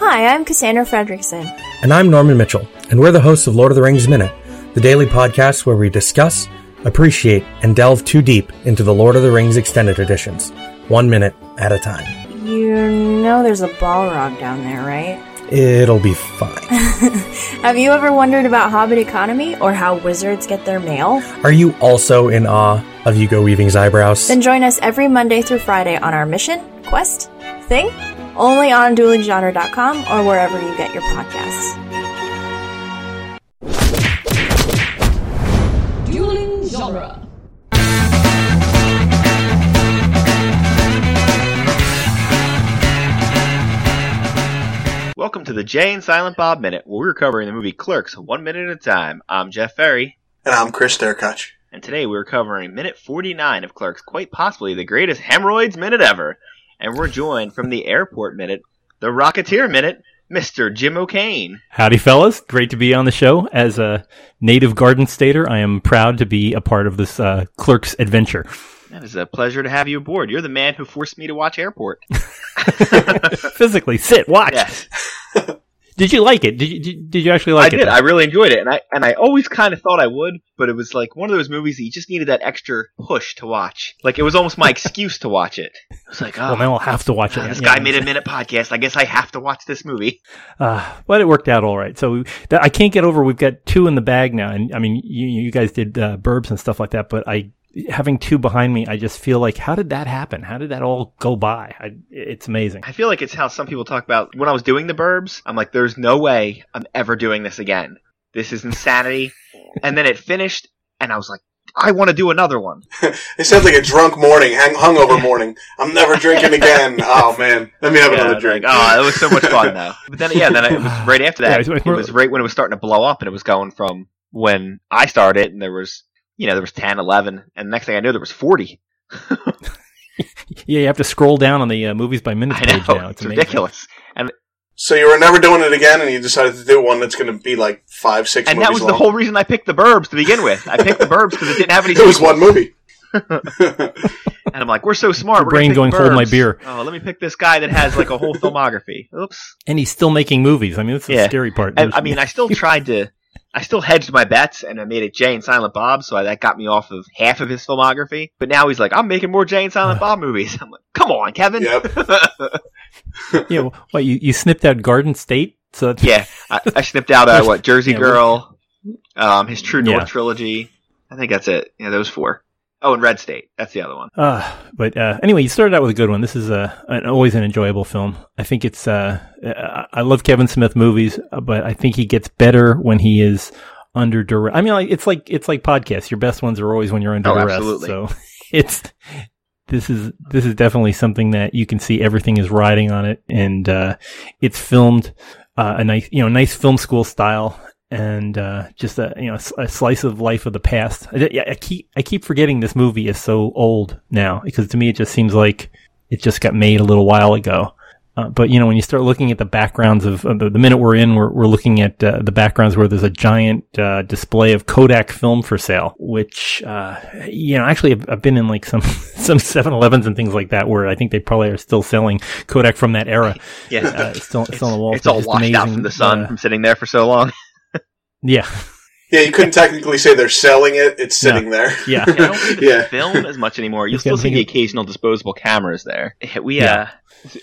Hi, I'm Cassandra Fredrickson. And I'm Norman Mitchell, and we're the hosts of Lord of the Rings Minute, the daily podcast where we discuss, appreciate, and delve too deep into the Lord of the Rings extended editions, one minute at a time. You know there's a Balrog down there, right? It'll be fine. Have you ever wondered about Hobbit economy or how wizards get their mail? Are you also in awe of Hugo Weaving's eyebrows? Then join us every Monday through Friday on our mission, quest, thing, only on duelinggenre.com or wherever you get your podcasts. Dueling genre. Welcome to the Jay and Silent Bob Minute, where we're covering the movie Clerks one minute at a time. I'm Jeff Ferry, And I'm Chris Derkach. and today we're covering minute 49 of Clerks, quite possibly the greatest hemorrhoids minute ever. And we're joined from the airport minute, the Rocketeer minute, Mr. Jim O'Kane. Howdy, fellas. Great to be on the show. As a native Garden Stater, I am proud to be a part of this uh, clerk's adventure. It is a pleasure to have you aboard. You're the man who forced me to watch Airport. Physically, sit, watch. Yes, Did you like it? Did you, did, did you actually like I it? I did. though? I really enjoyed it, and I and I always kind of thought I would, but it was like one of those movies that you just needed that extra push to watch. Like it was almost my excuse to watch it. It was like, oh, well, now I'll have to watch it. This guy made a minute podcast. I guess I have to watch this movie. Uh, but it worked out all right. So we, that, I can't get over. We've got two in the bag now, and I mean, you, you guys did uh, burbs and stuff like that. But I, having two behind me, I just feel like, how did that happen? How did that all go by? I, it's amazing. I feel like it's how some people talk about when I was doing the Burbs. I'm like, there's no way I'm ever doing this again. This is insanity. and then it finished, and I was like, I want to do another one. It sounds like a drunk morning, hang, hungover morning. I'm never drinking again. Oh man, let me have Yeah, another drink. like, oh, it was so much fun though. But then, yeah, then it was right after that. Yeah, it's- it's it was right when it was starting to blow up, and it was going from when I started, and there was, you know, there was 10, 11, and next thing I knew, there was 40. Yeah, you have to scroll down on the uh, movies by minutes I know page now. it's, It's, ridiculous. And so you were never doing it again, and you decided to do one that's going to be like five, six and movies that was the whole reason I picked the Burbs to begin with. I picked the Burbs because it didn't have any. It was one movie. And I'm like, we're so smart. Your we're brain pick going, "Hold my beer. Oh, let me pick this guy that has like a whole filmography. Oops. And he's still making movies. I mean, that's the Yeah. scary part. I, I mean, I still tried to. I still hedged my bets, and I made it Jay and Silent Bob, so that got me off of half of his filmography. But now he's like, I'm making more Jay and Silent Bob movies. I'm like, come on, Kevin. Yep. yeah, well, what you, you snipped out Garden State, so that's, yeah, I, I snipped out uh, what Jersey Yeah, Girl, um, his True North Yeah. trilogy. I think that's it. Yeah, those four. Oh, and Red State. That's the other one. Uh, but uh, anyway, you started out with a good one. This is a an, always an enjoyable film. I think it's. Uh, uh, I love Kevin Smith movies, uh, but I think he gets better when he is under duress. I mean, like it's like it's like podcasts. Your best ones are always when you're under Oh, duress. absolutely. So it's this is this is definitely something that you can see everything is riding on it, and uh, it's filmed uh, a nice you know nice film school style. And uh, just a you know a slice of life of the past. I, I keep I keep forgetting this movie is so old now because to me it just seems like it just got made a little while ago. Uh, but you know, when you start looking at the backgrounds of, of the, the minute we're in, we're, we're looking at uh, the backgrounds where there's a giant uh, display of Kodak film for sale, which uh, you know, actually, I've, I've been in like some some 7-Elevens and things like that where I think they probably are still selling Kodak from that era. Yeah, Uh, it's still, it's still on the wall. it's all washed out amazing, from the sun uh, from sitting there for so long. yeah, Yeah, you couldn't technically say they're selling it. It's No. sitting there. yeah. Yeah, I don't think Yeah. film as much anymore. You'll still see the occasional disposable cameras there. We, Yeah.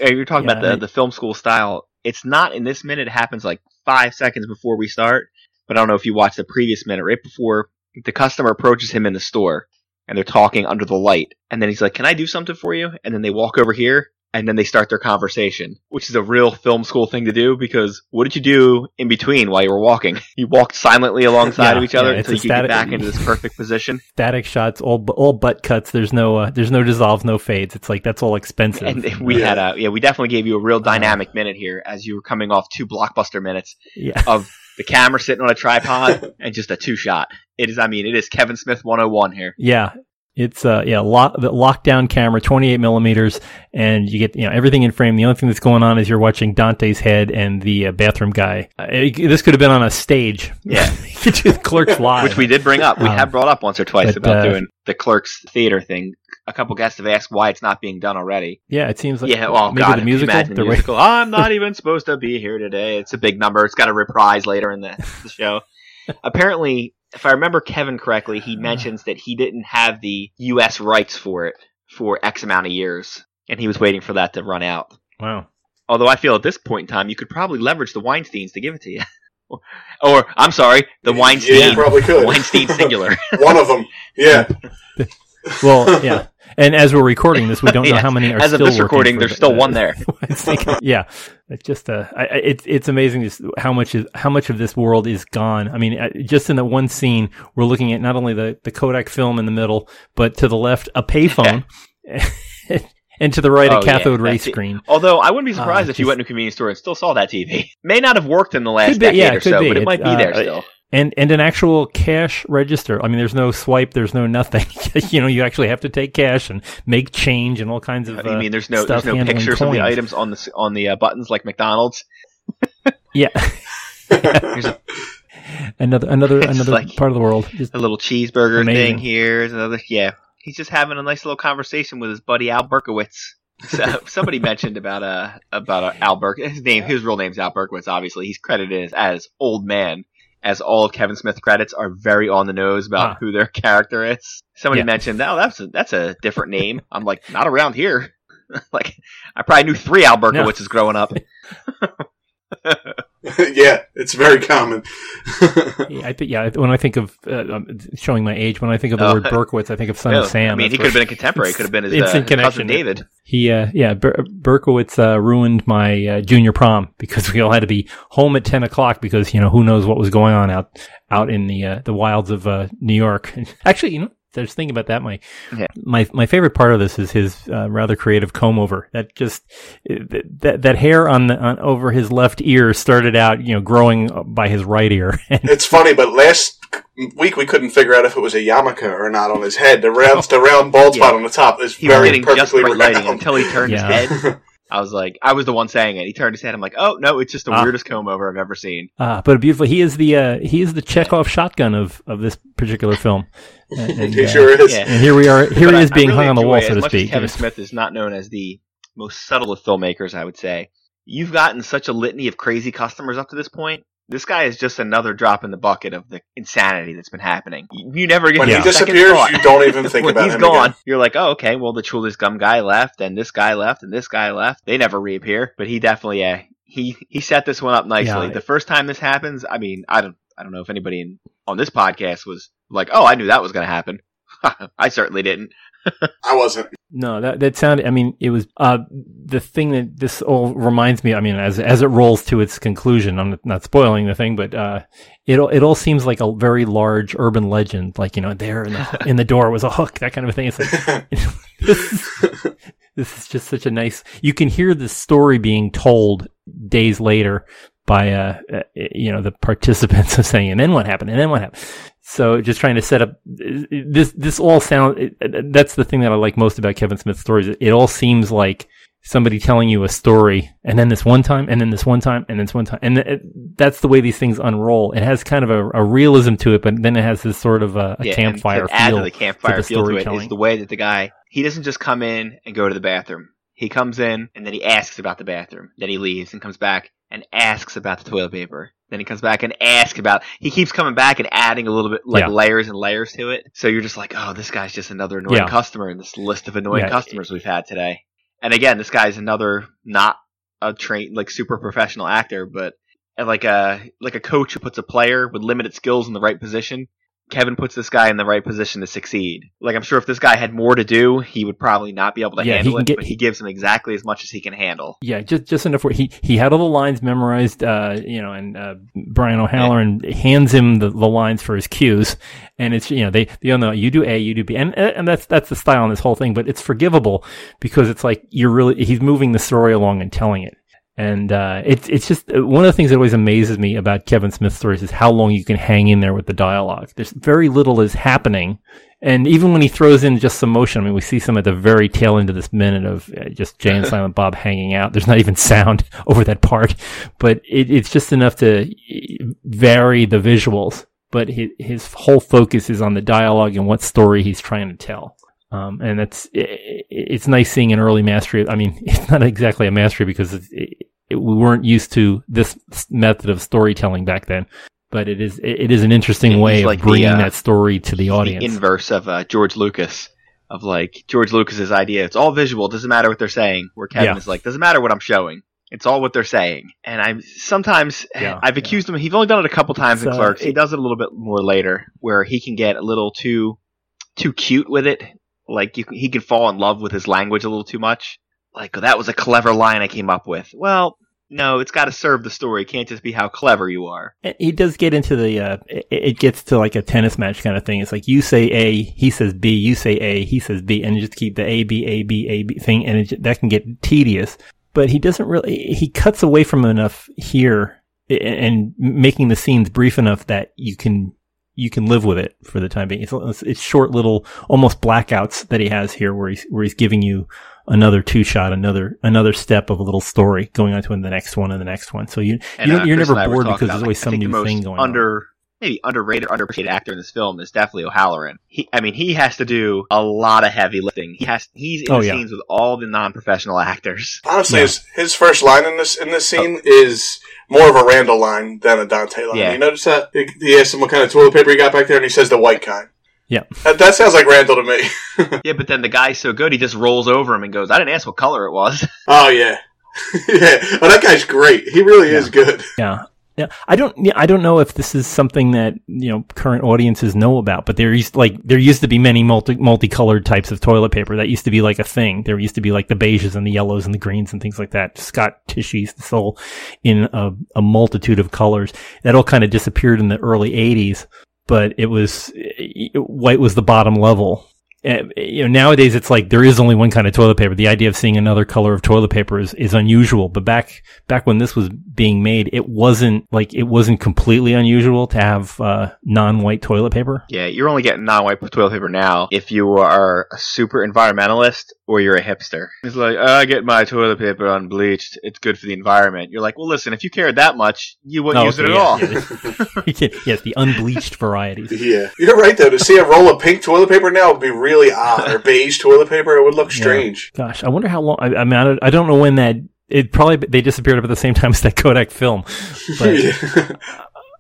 uh, you're talking about the, I- the film school style. It's not in this minute. It happens like five seconds before we start. But I don't know if you watched the previous minute, right before the customer approaches him in the store and they're talking under the light. And then he's like, Can I do something for you? And then they walk over here and then they start their conversation, which is a real film school thing to do because what did you do in between while you were walking? You walked silently alongside Yeah, of each other yeah, it's until you could get static- back into this perfect position. Static shots, all all butt cuts. There's no uh, there's no dissolves, no fades. It's like that's all expensive. And we Yeah. had a yeah, we definitely gave you a real dynamic minute here as you were coming off two blockbuster minutes yeah. of the camera sitting on a tripod and just a two shot. It is, I mean, it is Kevin Smith 101 here. Yeah. It's uh yeah lock the lockdown camera, 28 millimeters, and you get you know everything in frame. The only thing that's going on is you're watching Dante's head and the uh, bathroom guy. Uh, it- this could have been on a stage. Yeah. You could do Clerks live, which we did bring up. We Um, have brought up once or twice but, about uh, doing the Clerks theater thing. A couple guests have asked why it's not being done already. Yeah, it seems like yeah, well, maybe God, the musical. the musical. I'm not even supposed to be here today. It's a big number. It's got a reprise later in the, the show. Apparently, if I remember Kevin correctly, he mentions that he didn't have the U.S. rights for it for X amount of years, and he was waiting for that to run out. Wow. Although I feel at this point in time, you could probably leverage the Weinsteins to give it to you. or, or, I'm sorry, the Yeah, Weinstein. you probably could. Weinstein singular. One of them. Yeah. Well, yeah. And as we're recording this, we don't know Yes. how many are As of still this recording, there's the- still uh, one there. Yeah, it's just uh, I, it's it's amazing just how much is how much of this world is gone. I mean, uh, just in that one scene, we're looking at not only the the Kodak film in the middle, but to the left a payphone, and to the right Oh, a cathode yeah, ray screen. Although I wouldn't be surprised Uh, if you just- went to a convenience store and still saw that TV. May not have worked in the last be, decade yeah, or so, be. but it It, might be uh, there still. And and an actual cash register. I mean, there's no swipe, there's no nothing. you know, you actually have to take cash and make change and all kinds of. uh, mean there's no stuff there's no pictures of the items on the on the uh, buttons like McDonald's? Yeah. A, another another another like- part of the world. Just, a little cheeseburger Amazing. thing here. Another yeah. He's just having a nice little conversation with his buddy Al Berkowitz. So, somebody mentioned about uh about uh, Al Berk. His name, his real name's Al Berkowitz. Obviously, he's credited as, as Old Man, as all Kevin Smith credits are very on the nose about Ah. who their character is. Somebody Yeah. mentioned, oh, that's a, that's a different name. I'm like, not around here. like, I probably knew three Al Berkowitzes growing up. yeah, it's very common. Yeah, I think yeah. When I think of uh, um, showing my age, when I think of the Oh. word Berkowitz, I think of Son Really. of Sam. I mean, That's he could have been a contemporary. Could have been his uh, Instant cousin connection. David. He, uh, yeah, Ber- Berkowitz uh, ruined my uh, junior prom because we all had to be home at ten o'clock because you know who knows what was going on out out in the uh, the wilds of uh, New York. Actually, you know, I was thinking about that. My Yeah. my my favorite part of this is his uh, rather creative comb over. That just that that hair on the on over his left ear started out, you know, growing by his right ear. And it's funny, but last week we couldn't figure out if it was a yarmulke or not on his head. The round, the round bald spot Yeah. on the top is He very getting just perfectly right lighting round. until he turned Yeah. his head. I was like, I was the one saying it. He turned his head. I'm like, oh no, it's just the Ah. weirdest comb over I've ever seen. Uh, but beautiful. He is the uh, he is the Chekhov shotgun of, of this particular film. And, and, he uh, sure is. Yeah. and here we are. Here But he is I being really hung on the wall, as so to much as speak. Kevin Smith is not known as the most subtle of filmmakers, I would say. You've gotten such a litany of crazy customers up to this point. This guy is just another drop in the bucket of the insanity that's been happening. You, you never get When a he second disappears, thought. you don't even think when about he's him He's gone, again. you're like, oh, okay, well, the Chewlies Gum guy left, and this guy left, and this guy left. They never reappear, but he definitely, yeah, he he set this one up nicely. Yeah. the first time this happens, I mean, I don't, I don't know if anybody in, on this podcast was like, oh, I knew that was going to happen. I certainly didn't. I wasn't. No, that that sounded. I mean, it was uh, the thing that this all reminds me. I mean, as as it rolls to its conclusion, I'm not spoiling the thing, but uh, it all- it all seems like a very large urban legend. Like you know, there in the in the door was a hook, that kind of a thing. It's like this, is, this is just such a nice. You can hear the story being told days later by uh, uh you know the participants of saying, and then what happened, and then what happened. So just trying to set up this. This all sounds. That's the thing that I like most about Kevin Smith's stories. It all seems like somebody telling you a story, and then this one time, and then this one time, and then this one time, and it, that's the way these things unroll. It has kind of a, a realism to it, but then it has this sort of a, a Yeah, campfire and to add feel. to the campfire the feel to it is the way that the guy he doesn't just come in and go to the bathroom. He comes in and then he asks about the bathroom. Then he leaves and comes back and asks about the toilet paper. Then he comes back and asks about. He keeps coming back and adding a little bit like Yeah. layers and layers to it. So you're just like, oh, this guy's just another annoying Yeah. customer in this list of annoying Yeah. customers we've had today. And again, this guy's another not a trained like super professional actor, but like a like a coach who puts a player with limited skills in the right position. Kevin puts this guy in the right position to succeed. Like I'm sure if this guy had more to do, he would probably not be able to Yeah, handle it, get- but he gives him exactly as much as he can handle. Yeah, just just enough where he he had all the lines memorized, uh, you know, and uh, Brian O'Halloran hands him the, the lines for his cues, and it's you know they they all know you do A, you do B, and and that's that's the style in this whole thing, but it's forgivable because it's like you're really he's moving the story along and telling it. And uh, it's it's just uh, one of the things that always amazes me about Kevin Smith stories is how long you can hang in there with the dialogue. There's very little is happening, and even when he throws in just some motion, I mean, we see some at the very tail end of this minute of uh, just Jay and Silent Bob hanging out. There's not even sound over that part, but it, it's just enough to uh, vary the visuals. But his, his whole focus is on the dialogue and what story he's trying to tell. Um, and it's it, it's nice seeing an early mastery. I mean, it's not exactly a mastery because it, it, we weren't used to this method of storytelling back then. But it is it is an interesting He's way like of the, bringing uh, that story to the audience. the inverse of uh, George Lucas. Of like George Lucas's idea, it's all visual. Doesn't matter what they're saying. Where Kevin Yeah. is like, doesn't matter what I'm showing. It's all what they're saying. And I'm sometimes Yeah, I've accused him. He's only done it a couple times in So, Clerks. he does it a little bit more later, where he can get a little too too cute with it. Like you, he can fall in love with his language a little too much. Like that was a clever line I came up with. Well, no, it's got to serve the story. It can't just be how clever you are. He does get into the uh it, it gets to like a tennis match kind of thing it's like you say a he says b you say a he says b and you just keep the a b a b a b thing and it, that can get tedious but he doesn't really he cuts away from enough here and making the scenes brief enough that you can you can live with it for the time being. It's, it's, short little, almost blackouts that he has here, where he's where he's giving you another two shot, another another step of a little story going on to the next one and the next one. So you And, you don't, uh, you're never and I were bored because there's always some new thing going on. Under, Maybe underrated, or underappreciated actor in this film is definitely O'Halloran. He, I mean, he has to do a lot of heavy lifting. He has, he's in Oh, the yeah. scenes with all the non-professional actors. Honestly, Yeah. his, his first line in this in this scene is more of a Randall line than a Dante line. Yeah. You notice that? He, he asks him what kind of toilet paper he got back there, and he says the white kind. Yeah. That, that sounds like Randall to me. Yeah, but then the guy's so good, he just rolls over him and goes, "I didn't ask what color it was." oh yeah, yeah. Oh, that guy's great. He really is good. Yeah. Yeah, I don't. I don't know if this is something that you know current audiences know about, but there used like there used to be many multi multicolored types of toilet paper. That used to be like a thing. There used to be like the beiges and the yellows and the greens and things like that. Scott Tissue sold in a, a multitude of colors. That all kind of disappeared in the early '80s, but it was white was the bottom level. Uh, you know, nowadays it's like there is only one kind of toilet paper. The idea of seeing another color of toilet paper is, is unusual. But back back when this was being made, it wasn't like it wasn't completely unusual to have uh, non-white toilet paper. yeah, you're only getting non-white toilet paper now if you are a super environmentalist or you're a hipster. It's like, I get my toilet paper unbleached. It's good for the environment. You're like, well, listen, if you cared that much, you wouldn't Oh, use it okay, at all. yeah, You can- yes, the unbleached varieties. Yeah, you're right though. To see a roll of pink toilet paper now would be really odd, or beige toilet paper, it would look Yeah. strange. Gosh, I wonder how long. I, I mean, I don't, I don't know when that. It probably they disappeared up at the same time as that Kodak film. But Yeah.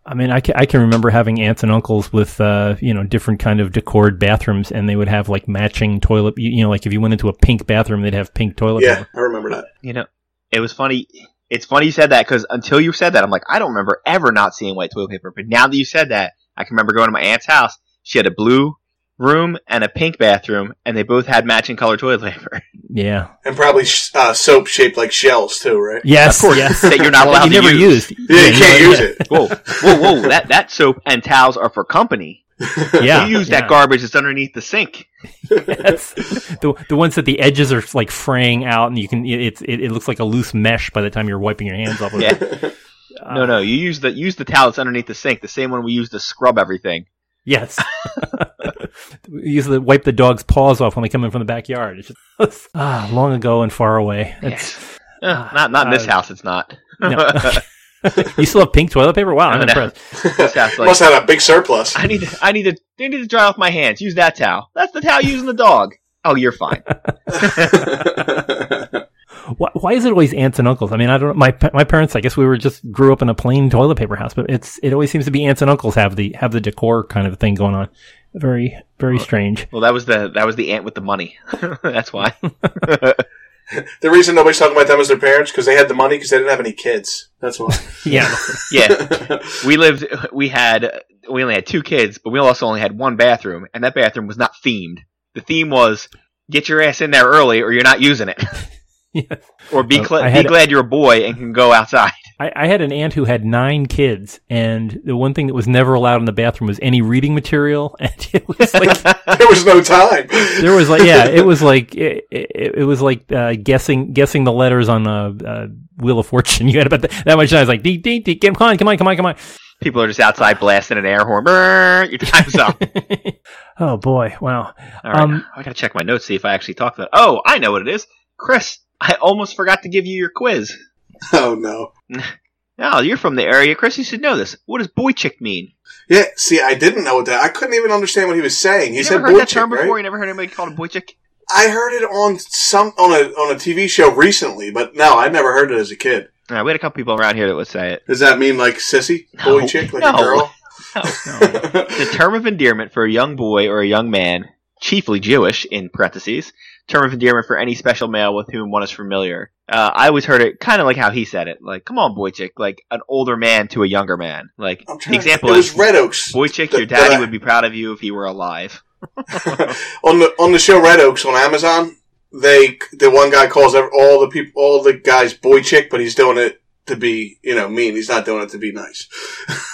I mean, I can, I can remember having aunts and uncles with, uh, you know, different kind of decored bathrooms, and they would have like matching toilet. You, you know, like if you went into a pink bathroom, they'd have pink toilet yeah, paper. I remember that. You know, it was funny. It's funny you said that because until you said that, I'm like, I don't remember ever not seeing white toilet paper. But now that you said that, I can remember going to my aunt's house. She had a blue room and a pink bathroom, and they both had matching color toilet paper. Yeah. And probably uh, soap shaped like shells too, right? Yes. Of course, yes. that you're not allowed you to never use. used. Yeah, you can't use yeah. it. whoa, whoa, whoa! That that soap and towels are for company. Yeah. you use yeah. that garbage that's underneath the sink. Yes. the the ones that the edges are like fraying out, and you can it's it, it looks like a loose mesh by the time you're wiping your hands off. With Yeah. it. No, no, you use the use the towel that's underneath the sink, the same one we use to scrub everything. Yes. We use the wipe the dog's paws off when they come in from the backyard. It's just ah, long ago and far away. It's, Eh, not not in this uh, house. It's not. no. you still have pink toilet paper? Wow, I'm No, no. impressed. this house, like, Must have a big surplus. I need to, I need to I need to dry off my hands. Use that towel. That's the towel using the dog. Oh, you're fine. Why, why is it always aunts and uncles? I mean, I don't. My my parents, I guess we were just grew up in a plain toilet paper house, but it's it always seems to be aunts and uncles have the have the decor kind of thing going on. Very very strange. Well, that was the that was the ant with the money. That's why. The reason nobody's talking about them as their parents because they had the money because they didn't have any kids. That's why. Yeah, Yeah, we lived. We had we only had two kids, but we also only had one bathroom, and that bathroom was not themed. The theme was get your ass in there early, or you're not using it, yeah. or be Uh, cl- I be had- glad you're a boy and can go outside. I, I had an aunt who had nine kids, and the one thing that was never allowed in the bathroom was any reading material. And it was like there was no time. there was like yeah, it was like it, it, it was like uh, guessing guessing the letters on a, a Wheel of Fortune. You had about that, that much time. I was like, dee, dee, dee, come on, come on, come on, come on. People are just outside blasting an air horn. Brrr, your time's up. oh boy, wow. All right, Um, I gotta check my notes see if I actually talked about. Oh, I know what it is, Chris. I almost forgot to give you your quiz. Oh no. Oh, you're from the area, Chris. You should know this. What does boy chick mean? Yeah, see, I didn't know that. I couldn't even understand what he was saying. He You said never heard boy that chick, term before? right? You never heard anybody called a boy chick? I heard it on some on a on a TV show recently, but no, I never heard it as a kid. Uh, we had a couple people around here that would say it. Does that mean like sissy, No. boy chick, like No. a girl? The term of endearment for a young boy or a young man, chiefly Jewish, in parentheses, term of endearment for any special male with whom one is familiar. Uh, I always heard it kind of like how he said it, like, come on, boy chick, like an older man to a younger man. Like, the example to, it was is, Red Oaks. boy chick, your daddy would be proud of you if he were alive. on the on the show Red Oaks on Amazon, they the one guy calls all the people all the guys boy chick, but he's doing it to be you know mean. He's not doing it to be nice.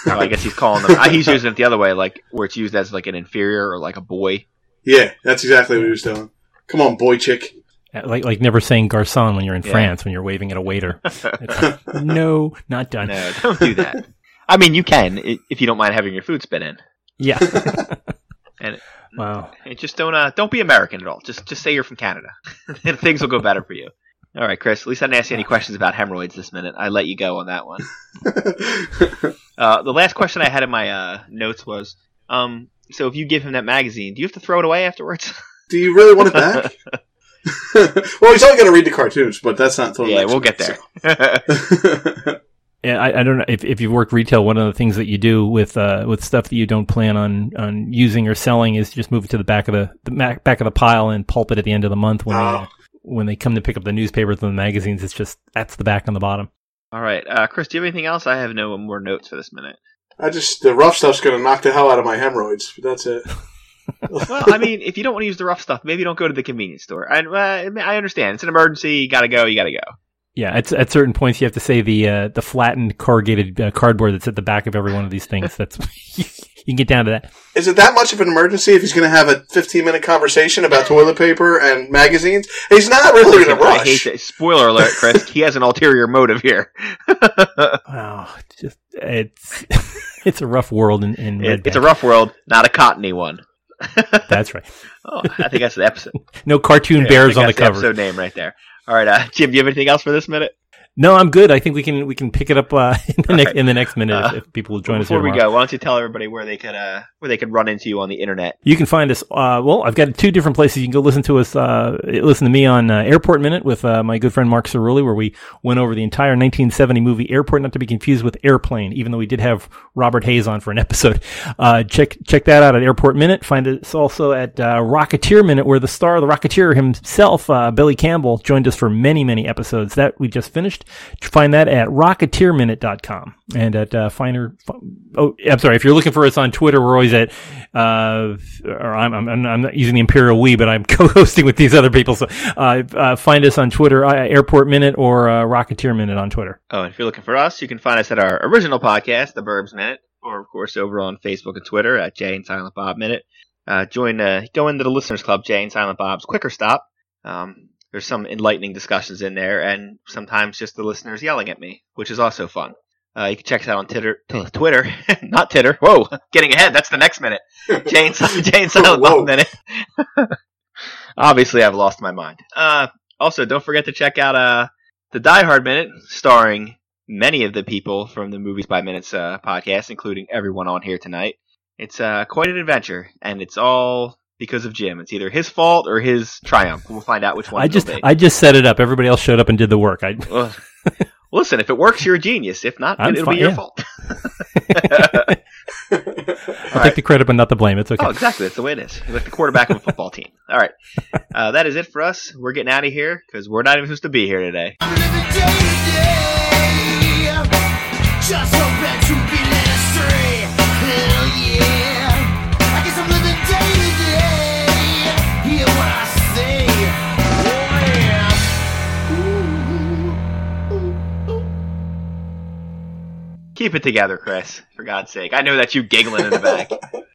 Well, I guess he's calling them, he's using it the other way, like, where it's used as like an inferior or like a boy. yeah, that's exactly what he was doing. Come on, boy chick. Like like never saying garçon when you're in Yeah. France when you're waving at a waiter. Like, no, not done. No, don't do that. I mean, you can, if you don't mind having your food spit in. Yeah. And wow. And just don't uh, don't be American at all. Just just say you're from Canada. and things will go better for you. All right, Chris. At least I didn't ask you any questions about hemorrhoids this minute. I let you go on that one. Uh, the last question I had in my uh, notes was, um, so if you give him that magazine, do you have to throw it away afterwards? Do you really want it back? well, he's only going to read the cartoons, but that's not until yeah, we'll get there. so. Yeah, I, I don't know if, if you've worked retail. One of the things that you do with uh, with stuff that you don't plan on, on using or selling is just move it to the back of the, the ma- back of the pile and pulp it at the end of the month when they, Oh. when they come to pick up the newspapers and the magazines. It's just that's the back on the bottom. all right, uh, Chris. Do you have anything else? I have no more notes for this minute. I just the rough stuff's going to knock the hell out of my hemorrhoids. But that's it. Well, I mean, if you don't want to use the rough stuff, maybe don't go to the convenience store. I, uh, I understand. It's an emergency. You gotta go. You gotta go. Yeah, at, at certain points you have to say the uh, the flattened corrugated uh, cardboard that's at the back of every one of these things. That's you can get down to that. Is it that much of an emergency if he's going to have a 15 minute conversation about toilet paper and magazines? He's not really in a I hate rush. that. Spoiler alert, Chris. he has an ulterior motive here. Wow, just it's it's a rough world in, in Red It, it's a rough world, not a cottony one. That's right. Oh, I think that's the episode. No cartoon Yeah, bears on the cover. episode name right there. All right, uh, Jim. Do you have anything else for this minute? No, I'm good. I think we can we can pick it up uh, in the next right. in the next minute Uh, if, people will join us. Before we go, why don't you tell everybody where they could uh, where they could run into you on the internet? You can find us. Uh, well, I've got two different places. You can go listen to us. Uh, listen to me on uh, Airport Minute with uh, my good friend Mark Cerulli, where we went over the entire 1970 movie Airport, not to be confused with Airplane. Even though we did have Robert Hays on for an episode, uh, check check that out at Airport Minute. Find us also at uh, Rocketeer Minute, where the star of the Rocketeer himself, uh, Billy Campbell, joined us for many many episodes. That we just finished. Find that at rocketeerminute.com and at uh, finer. Oh, I'm sorry. If you're looking for us on Twitter, we're always at. Uh, or I'm, I'm I'm not using the Imperial we, but I'm co-hosting with these other people. So uh, uh, find us on Twitter, uh, Airport Minute or uh, Rocketeer Minute on Twitter. Oh, and if you're looking for us, you can find us at our original podcast, The Burbs Minute, or of course over on Facebook and Twitter at Jay and Silent Bob Minute. Join, go into the Listeners Club, Jay and Silent Bob's Quicker Stop. Um, there's some enlightening discussions in there, and sometimes just the listeners yelling at me, which is also fun. Uh, you can check us out on Titter, t- Twitter, not Titter. Whoa, getting ahead. That's the next minute. And, Jay Silent Bob Minute. Obviously, I've lost my mind. Uh, also, don't forget to check out uh, the Die Hard Minute, starring many of the people from the Movies by Minutes uh, podcast, including everyone on here tonight. It's uh, quite an adventure, and it's all because of Jim. It's either his fault or his triumph. We'll find out which one I just be. I just set it up. Everybody else showed up and did the work. I Ugh. Listen, if it works, you're a genius. If not, I'm it'll fine, be your yeah. fault. I'll take the credit but not the blame. It's okay. Oh, exactly. That's the way it is. You're like the quarterback of a football team. All right. Uh, that is it for us. We're getting out of here because we're not even supposed to be here today. Keep it together, Chris. For God's sake. I know that's you giggling in the back.